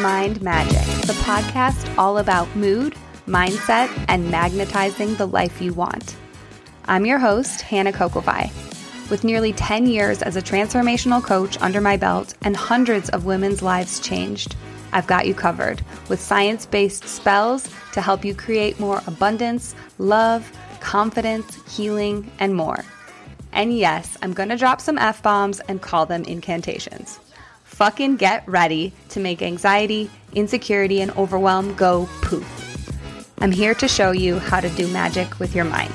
Mind Magic, the podcast all about mood, mindset, and magnetizing the life you want. I'm your host, Hannah Kokovai. With nearly 10 years as a transformational coach under my belt and hundreds of women's lives changed, I've got you covered with science based spells to help you create more abundance, love, confidence, healing, and more. And yes, I'm gonna drop some F bombs and call them incantations. Fucking get ready to make anxiety, insecurity, and overwhelm go poof. I'm here to show you how to do magic with your mind.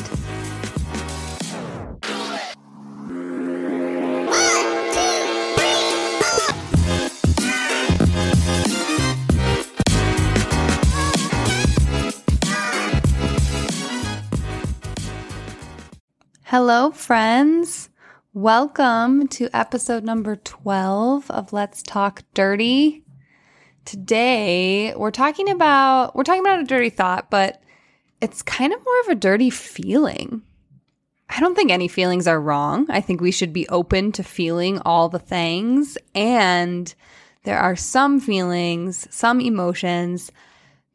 Hello, friends. Welcome to episode number 12 of Let's Talk Dirty. Today, we're talking about we're talking about a dirty thought, but it's kind of more of a dirty feeling. I don't think any feelings are wrong. I think we should be open to feeling all the things and there are some feelings, some emotions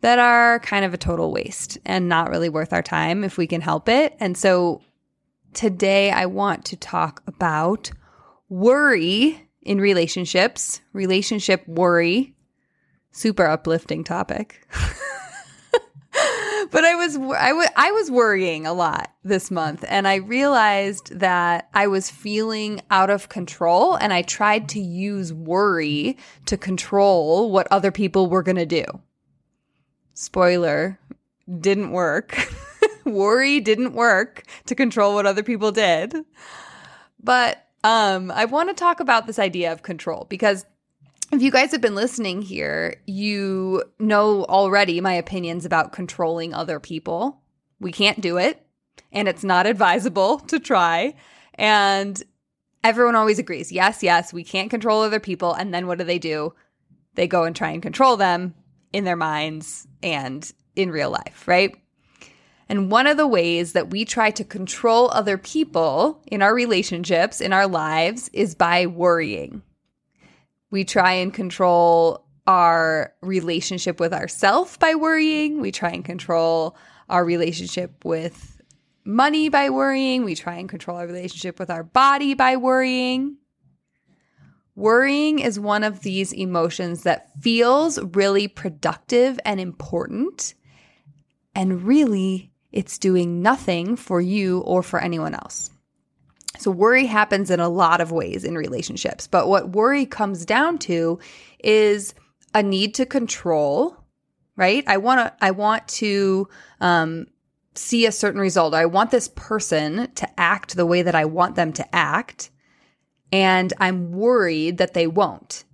that are kind of a total waste and not really worth our time if we can help it. And so Today, I want to talk about worry in relationships, relationship worry. Super uplifting topic. but I was I, w- I was worrying a lot this month and I realized that I was feeling out of control and I tried to use worry to control what other people were going to do. Spoiler, didn't work. worry didn't work to control what other people did. But um, I want to talk about this idea of control because if you guys have been listening here, you know already my opinions about controlling other people. We can't do it, and it's not advisable to try. And everyone always agrees yes, yes, we can't control other people. And then what do they do? They go and try and control them in their minds and in real life, right? And one of the ways that we try to control other people in our relationships, in our lives, is by worrying. We try and control our relationship with ourselves by worrying. We try and control our relationship with money by worrying. We try and control our relationship with our body by worrying. Worrying is one of these emotions that feels really productive and important and really it's doing nothing for you or for anyone else. So, worry happens in a lot of ways in relationships, but what worry comes down to is a need to control, right? I want to, I want to, um, see a certain result. I want this person to act the way that I want them to act. And I'm worried that they won't.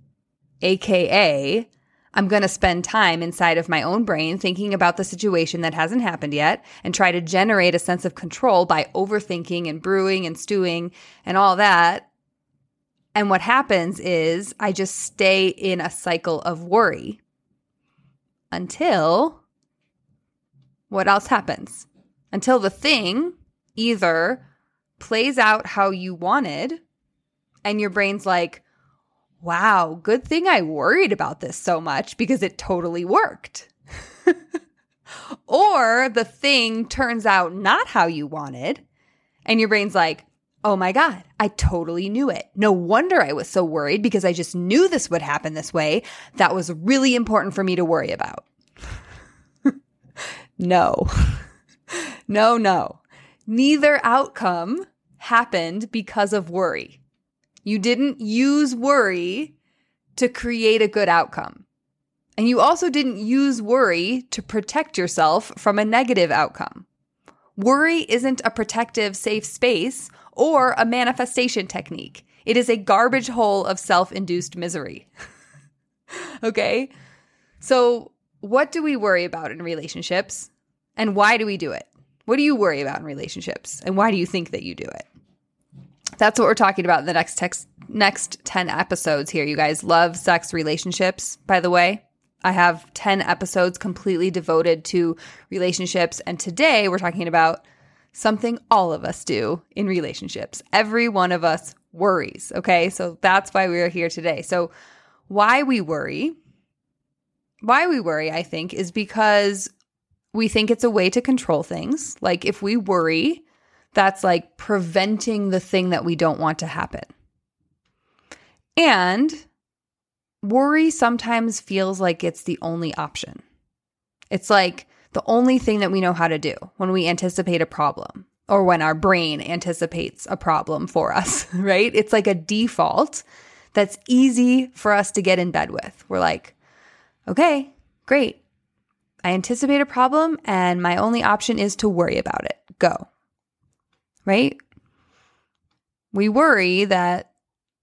AKA, I'm going to spend time inside of my own brain thinking about the situation that hasn't happened yet and try to generate a sense of control by overthinking and brewing and stewing and all that. And what happens is I just stay in a cycle of worry until what else happens? Until the thing either plays out how you wanted and your brain's like, wow, good thing I worried about this so much because it totally worked. or the thing turns out not how you wanted, and your brain's like, oh my God, I totally knew it. No wonder I was so worried because I just knew this would happen this way. That was really important for me to worry about. no, no, no. Neither outcome happened because of worry. You didn't use worry to create a good outcome. And you also didn't use worry to protect yourself from a negative outcome. Worry isn't a protective, safe space or a manifestation technique. It is a garbage hole of self induced misery. okay? So, what do we worry about in relationships? And why do we do it? What do you worry about in relationships? And why do you think that you do it? That's what we're talking about in the next text next 10 episodes here you guys. Love sex relationships by the way. I have 10 episodes completely devoted to relationships and today we're talking about something all of us do in relationships. Every one of us worries okay? So that's why we're here today. So why we worry why we worry, I think, is because we think it's a way to control things. Like if we worry, that's like preventing the thing that we don't want to happen. And worry sometimes feels like it's the only option. It's like the only thing that we know how to do when we anticipate a problem or when our brain anticipates a problem for us, right? It's like a default that's easy for us to get in bed with. We're like, okay, great. I anticipate a problem and my only option is to worry about it. Go. Right? We worry that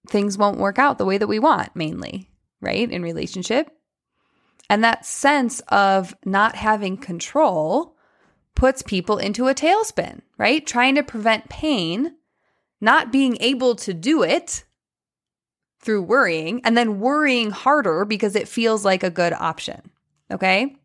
things won't work out the way that we want, mainly, right? In relationship. And that sense of not having control puts people into a tailspin, right? Trying to prevent pain, not being able to do it through worrying, and then worrying harder because it feels like a good option. Okay.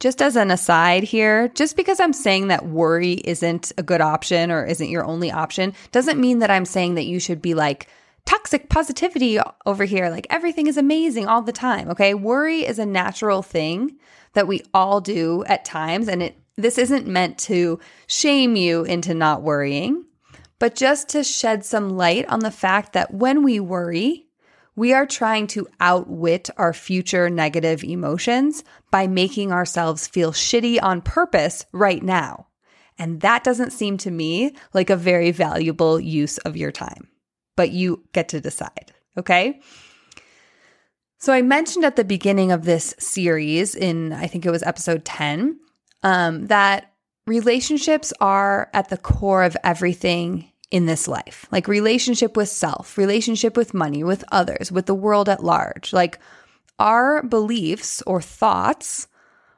Just as an aside here, just because I'm saying that worry isn't a good option or isn't your only option doesn't mean that I'm saying that you should be like toxic positivity over here, like everything is amazing all the time. Okay. Worry is a natural thing that we all do at times. And it, this isn't meant to shame you into not worrying, but just to shed some light on the fact that when we worry, we are trying to outwit our future negative emotions by making ourselves feel shitty on purpose right now. And that doesn't seem to me like a very valuable use of your time, but you get to decide. Okay. So I mentioned at the beginning of this series, in I think it was episode 10, um, that relationships are at the core of everything in this life like relationship with self, relationship with money, with others, with the world at large. Like our beliefs or thoughts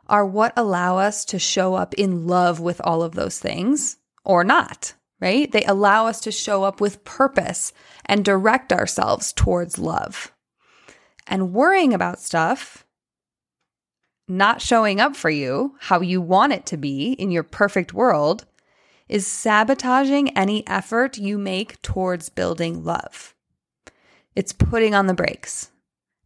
are what allow us to show up in love with all of those things or not, right? They allow us to show up with purpose and direct ourselves towards love. And worrying about stuff not showing up for you how you want it to be in your perfect world is sabotaging any effort you make towards building love. It's putting on the brakes.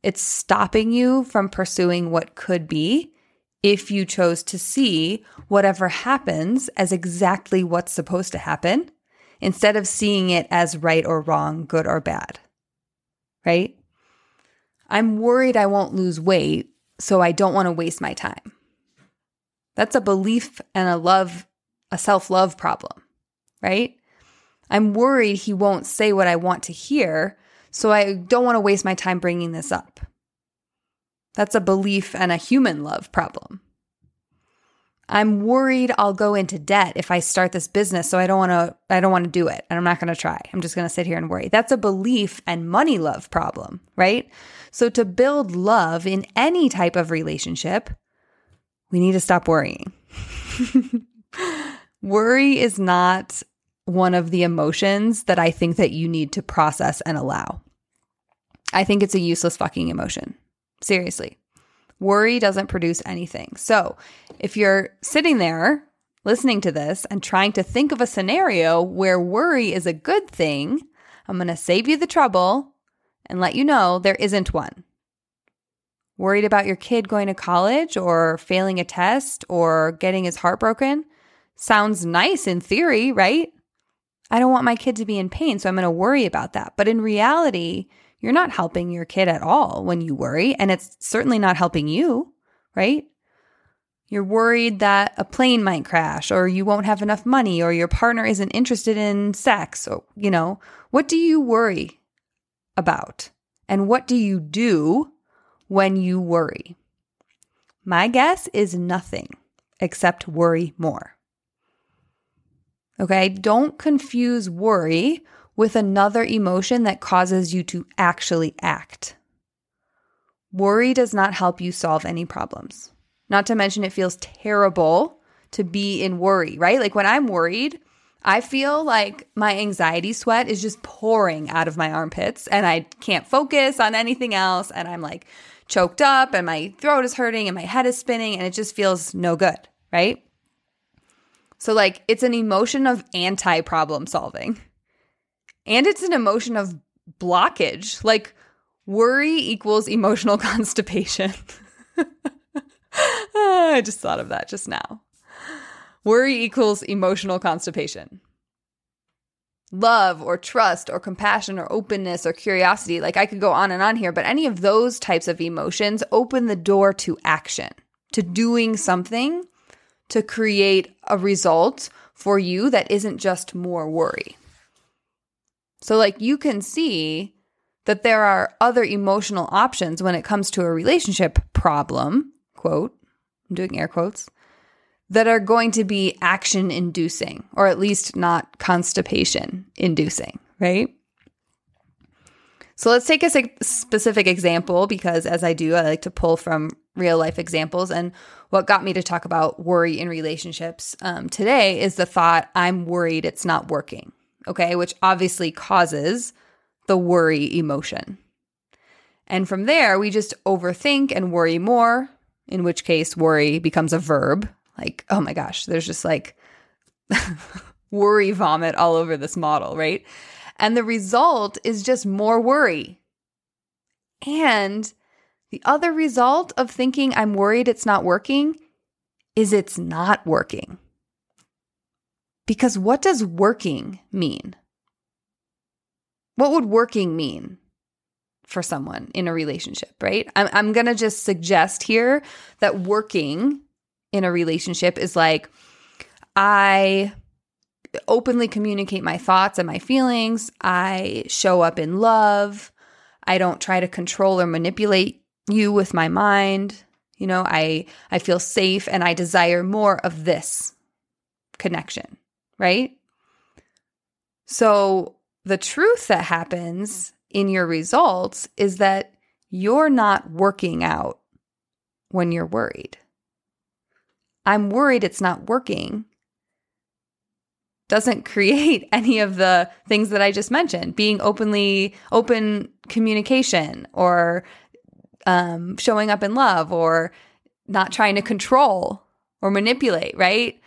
It's stopping you from pursuing what could be if you chose to see whatever happens as exactly what's supposed to happen instead of seeing it as right or wrong, good or bad. Right? I'm worried I won't lose weight, so I don't want to waste my time. That's a belief and a love a self love problem, right? I'm worried he won't say what I want to hear, so I don't want to waste my time bringing this up. That's a belief and a human love problem. I'm worried I'll go into debt if I start this business, so I don't want to I don't want to do it and I'm not going to try. I'm just going to sit here and worry. That's a belief and money love problem, right? So to build love in any type of relationship, we need to stop worrying. Worry is not one of the emotions that I think that you need to process and allow. I think it's a useless fucking emotion. Seriously. Worry doesn't produce anything. So, if you're sitting there listening to this and trying to think of a scenario where worry is a good thing, I'm going to save you the trouble and let you know there isn't one. Worried about your kid going to college or failing a test or getting his heart broken? Sounds nice in theory, right? I don't want my kid to be in pain, so I'm going to worry about that. But in reality, you're not helping your kid at all when you worry, and it's certainly not helping you, right? You're worried that a plane might crash, or you won't have enough money, or your partner isn't interested in sex. Or, you know, what do you worry about? And what do you do when you worry? My guess is nothing except worry more. Okay. Don't confuse worry with another emotion that causes you to actually act. Worry does not help you solve any problems. Not to mention, it feels terrible to be in worry, right? Like when I'm worried, I feel like my anxiety sweat is just pouring out of my armpits and I can't focus on anything else. And I'm like choked up and my throat is hurting and my head is spinning and it just feels no good, right? So, like, it's an emotion of anti problem solving. And it's an emotion of blockage. Like, Worry equals emotional constipation. I just thought of that just now. Worry equals emotional constipation. Love or trust or compassion or openness or curiosity, like I could go on and on here, but any of those types of emotions open the door to action, to doing something to create a result for you that isn't just more worry. So, like, you can see that there are other emotional options when it comes to a relationship problem, quote, I'm doing air quotes, that are going to be action inducing, or at least not constipation inducing, right? So let's take a specific example because, as I do, I like to pull from real life examples. And what got me to talk about worry in relationships um, today is the thought, I'm worried it's not working, okay, which obviously causes the worry emotion. And from there, we just overthink and worry more, in which case, worry becomes a verb. Like, oh my gosh, there's just like worry vomit all over this model, right? And the result is just more worry. And the other result of thinking I'm worried it's not working is it's not working. Because what does working mean? what would working mean for someone in a relationship, right? I'm, I'm going to just suggest here that working in a relationship is like, I openly communicate my thoughts and my feelings. I show up in love. I don't try to control or manipulate you with my mind. You know, I I feel safe and I desire more of this connection, right? So the truth that happens in your results is that you're not working out when you're worried. I'm worried it's not working doesn't create any of the things that I just mentioned being openly open communication or um, showing up in love or not trying to control or manipulate, right?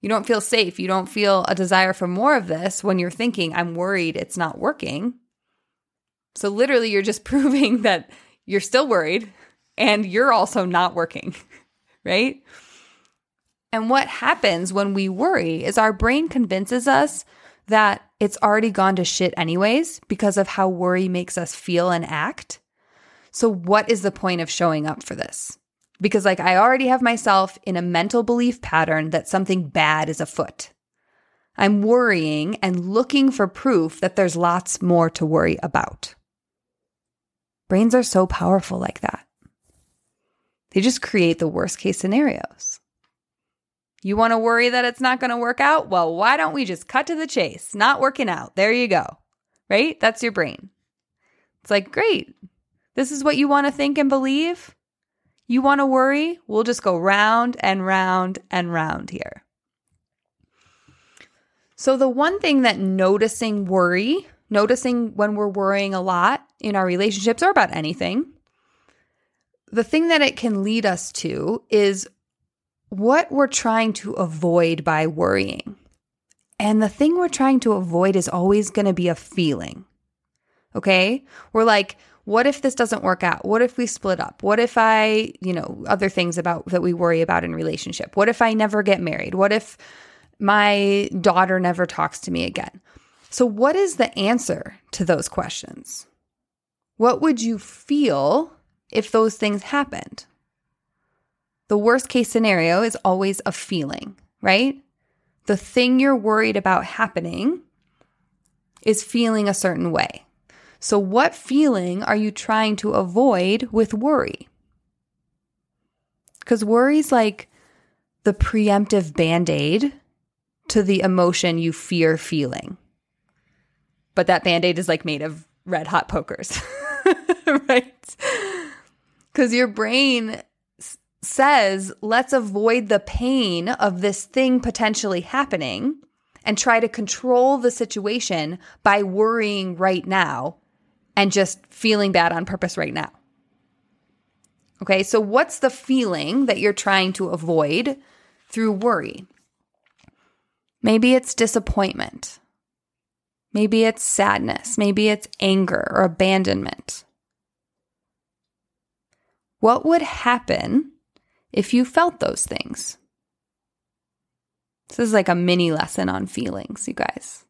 You don't feel safe. You don't feel a desire for more of this when you're thinking, I'm worried it's not working. So, literally, you're just proving that you're still worried and you're also not working, right? And what happens when we worry is our brain convinces us that it's already gone to shit anyways because of how worry makes us feel and act. So, what is the point of showing up for this? because like I already have myself in a mental belief pattern that something bad is afoot. I'm worrying and looking for proof that there's lots more to worry about. Brains are so powerful like that. They just create the worst case scenarios. You want to worry that it's not going to work out? Well, why don't we just cut to the chase? Not working out. There you go. Right? That's your brain. It's like, great. This is what you want to think and believe? You want to worry? We'll just go round and round and round here. So, the one thing that noticing worry, noticing when we're worrying a lot in our relationships or about anything, the thing that it can lead us to is what we're trying to avoid by worrying. And the thing we're trying to avoid is always going to be a feeling. Okay? We're like, what if this doesn't work out? What if we split up? What if I, you know, other things about that we worry about in relationship? What if I never get married? What if my daughter never talks to me again? So what is the answer to those questions? What would you feel if those things happened? The worst case scenario is always a feeling, right? The thing you're worried about happening is feeling a certain way. So, what feeling are you trying to avoid with worry? Because worry's like the preemptive band aid to the emotion you fear feeling. But that band aid is like made of red hot pokers, right? Because your brain says, let's avoid the pain of this thing potentially happening and try to control the situation by worrying right now and just feeling bad on purpose right now. Okay, so what's the feeling that you're trying to avoid through worry? Maybe it's disappointment. Maybe it's sadness. Maybe it's anger or abandonment. What would happen if you felt those things? This is like a mini lesson on feelings, you guys.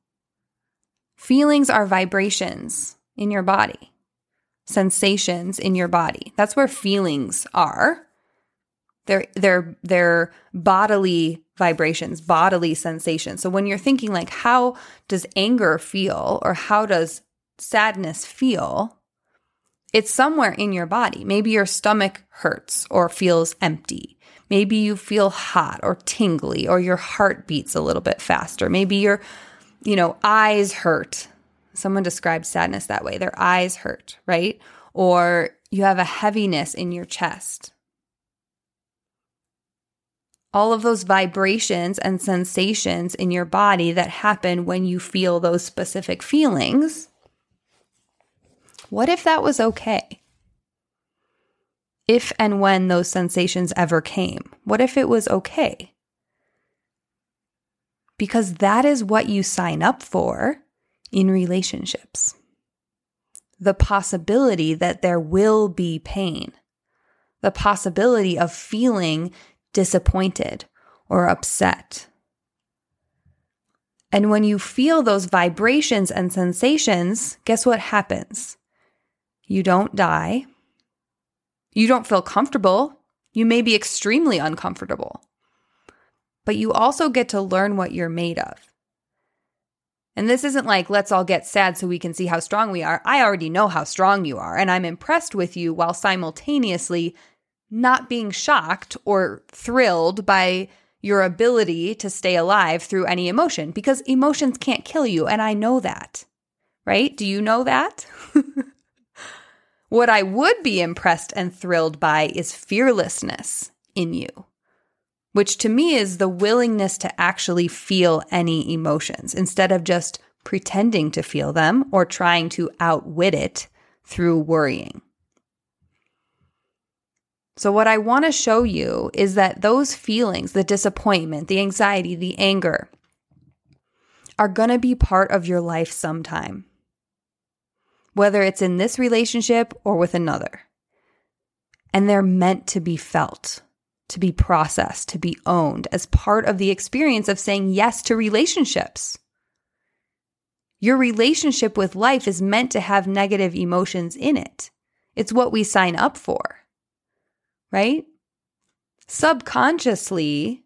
Feelings are vibrations in your body, sensations in your body. That's where feelings are. They're, they're, they're bodily vibrations, bodily sensations. So when you're thinking, like, how does anger feel or how does sadness feel? It's somewhere in your body. Maybe your stomach hurts or feels empty. Maybe you feel hot or tingly or your heart beats a little bit faster. Maybe your, you know, eyes hurt. Someone described sadness that way. Their eyes hurt, right? Or you have a heaviness in your chest. All of those vibrations and sensations in your body that happen when you feel those specific feelings what if that was okay? If and when those sensations ever came, what if it was okay? Because that is what you sign up for in relationships. The possibility that there will be pain, the possibility of feeling disappointed or upset. And when you feel those vibrations and sensations, guess what happens? You don't die. You don't feel comfortable. You may be extremely uncomfortable. But you also get to learn what you're made of. And this isn't like, let's all get sad so we can see how strong we are. I already know how strong you are, and I'm impressed with you while simultaneously not being shocked or thrilled by your ability to stay alive through any emotion because emotions can't kill you. And I know that, right? Do you know that? What I would be impressed and thrilled by is fearlessness in you, which to me is the willingness to actually feel any emotions instead of just pretending to feel them or trying to outwit it through worrying. So, what I want to show you is that those feelings, the disappointment, the anxiety, the anger, are going to be part of your life sometime whether it's in this relationship or with another. And they're meant to be felt, to be processed, to be owned as part of the experience of saying yes to relationships. Your relationship with life is meant to have negative emotions in it. It's what we sign up for, right? Subconsciously,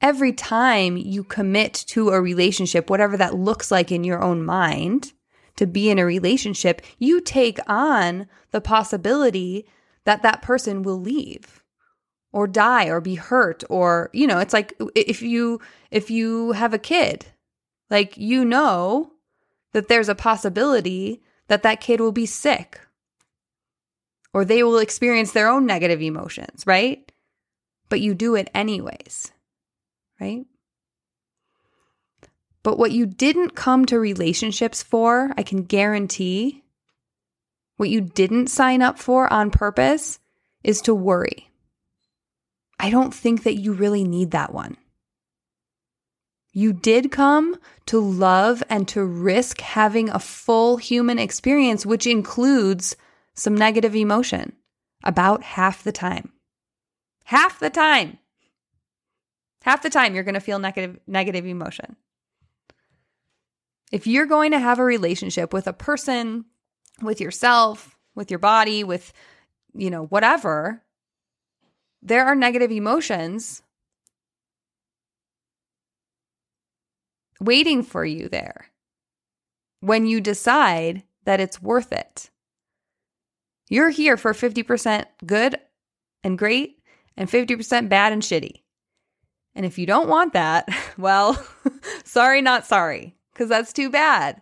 every time you commit to a relationship, whatever that looks like in your own mind, to be in a relationship, you take on the possibility that that person will leave or die or be hurt or you know, it's like if you if you have a kid, like you know that there's a possibility that that kid will be sick or they will experience their own negative emotions, right? But you do it anyways, right? But what you didn't come to relationships for, I can guarantee, what you didn't sign up for on purpose is to worry. I don't think that you really need that one. You did come to love and to risk having a full human experience, which includes some negative emotion about half the time. Half the time. Half the time you're going to feel negative negative emotion. If you're going to have a relationship with a person, with yourself, with your body, with, you know, whatever, there are negative emotions waiting for you there when you decide that it's worth it. You're here for 50% good and great and 50% bad and shitty. And if you don't want that, well, sorry, not sorry because that's too bad.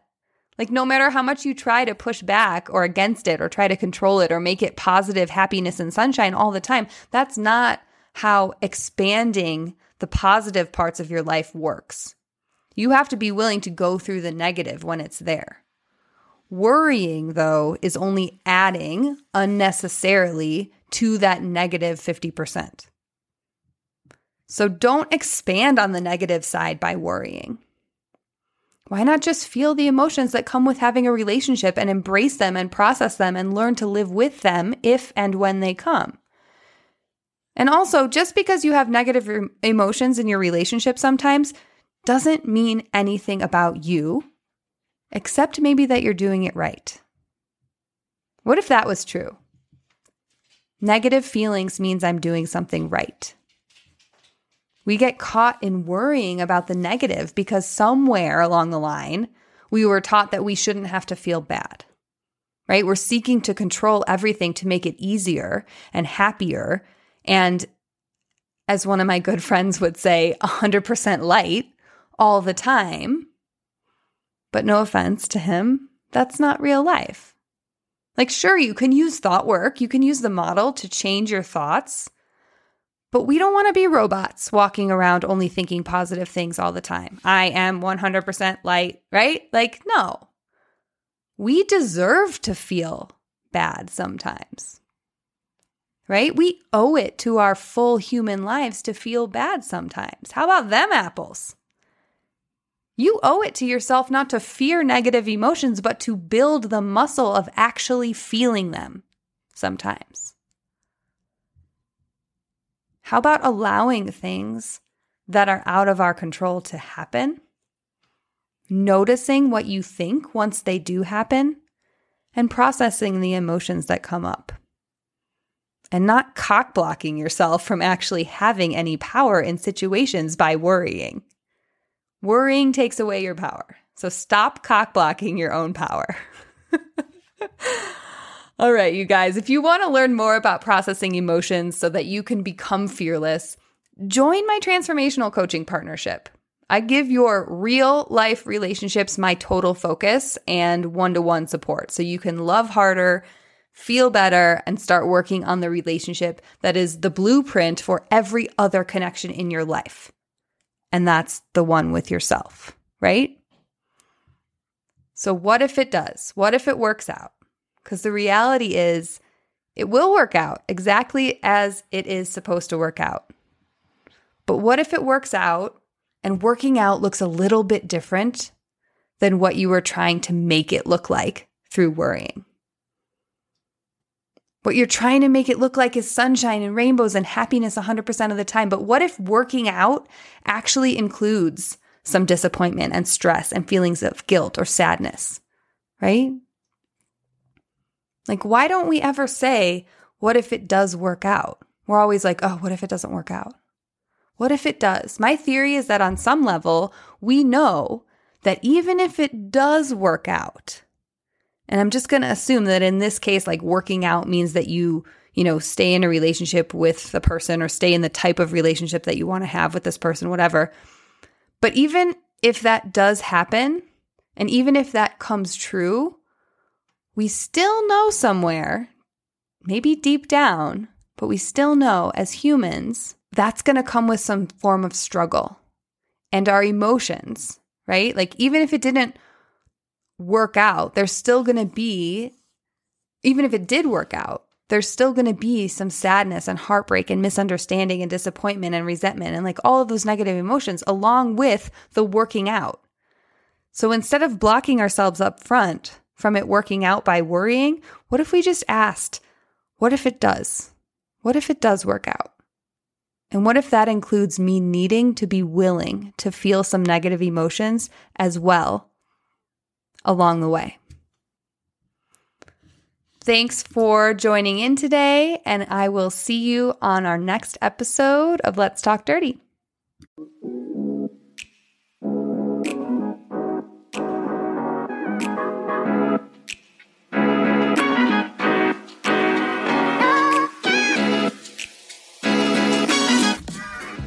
Like, no matter how much you try to push back or against it or try to control it or make it positive happiness and sunshine all the time, that's not how expanding the positive parts of your life works. You have to be willing to go through the negative when it's there. Worrying, though, is only adding unnecessarily to that negative 50%. So don't expand on the negative side by worrying. Why not just feel the emotions that come with having a relationship and embrace them and process them and learn to live with them if and when they come? And also, just because you have negative emotions in your relationship sometimes doesn't mean anything about you, except maybe that you're doing it right. What if that was true? Negative feelings means I'm doing something right. We get caught in worrying about the negative because somewhere along the line, we were taught that we shouldn't have to feel bad, right? We're seeking to control everything to make it easier and happier. And as one of my good friends would say, 100% light all the time. But no offense to him, that's not real life. Like, sure, you can use thought work, you can use the model to change your thoughts, but we don't want to be robots walking around only thinking positive things all the time. I am 100% light, right? Like, no. We deserve to feel bad sometimes, right? We owe it to our full human lives to feel bad sometimes. How about them apples? You owe it to yourself not to fear negative emotions, but to build the muscle of actually feeling them sometimes. How about allowing things that are out of our control to happen? Noticing what you think once they do happen and processing the emotions that come up. And not cock blocking yourself from actually having any power in situations by worrying. Worrying takes away your power. So stop cock blocking your own power. All right, you guys, if you want to learn more about processing emotions so that you can become fearless, join my transformational coaching partnership. I give your real life relationships my total focus and one to one support so you can love harder, feel better, and start working on the relationship that is the blueprint for every other connection in your life and that's the one with yourself, right? So, what if it does? What if it works out? Because the reality is, it will work out exactly as it is supposed to work out. But what if it works out and working out looks a little bit different than what you were trying to make it look like through worrying? What you're trying to make it look like is sunshine and rainbows and happiness 100% of the time. But what if working out actually includes some disappointment and stress and feelings of guilt or sadness, right? Like, why don't we ever say, what if it does work out? We're always like, oh, what if it doesn't work out? What if it does? My theory is that on some level, we know that even if it does work out, and I'm just going to assume that in this case, like working out means that you, you know, stay in a relationship with the person or stay in the type of relationship that you want to have with this person, whatever. But even if that does happen, and even if that comes true, we still know somewhere, maybe deep down, but we still know as humans, that's going to come with some form of struggle and our emotions, right? Like, even if it didn't work out, there's still going to be, even if it did work out, there's still going to be some sadness and heartbreak and misunderstanding and disappointment and resentment and like all of those negative emotions along with the working out. So instead of blocking ourselves up front from it working out by worrying, what if we just asked, what if it does? What if it does work out? And what if that includes me needing to be willing to feel some negative emotions as well along the way. Thanks for joining in today, and I will see you on our next episode of Let's Talk Dirty.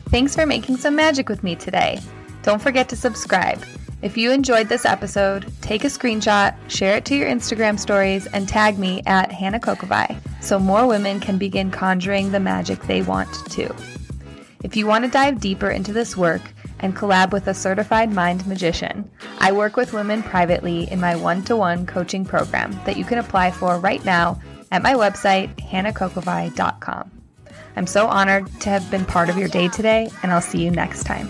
Thanks for making some magic with me today. Don't forget to subscribe. If you enjoyed this episode, take a screenshot, share it to your Instagram stories, and tag me at Hannah Kokovai so more women can begin conjuring the magic they want to. If you want to dive deeper into this work and collab with a certified mind magician, I work with women privately in my one to one coaching program that you can apply for right now at my website, hannahkokovai.com. I'm so honored to have been part of your day today, and I'll see you next time.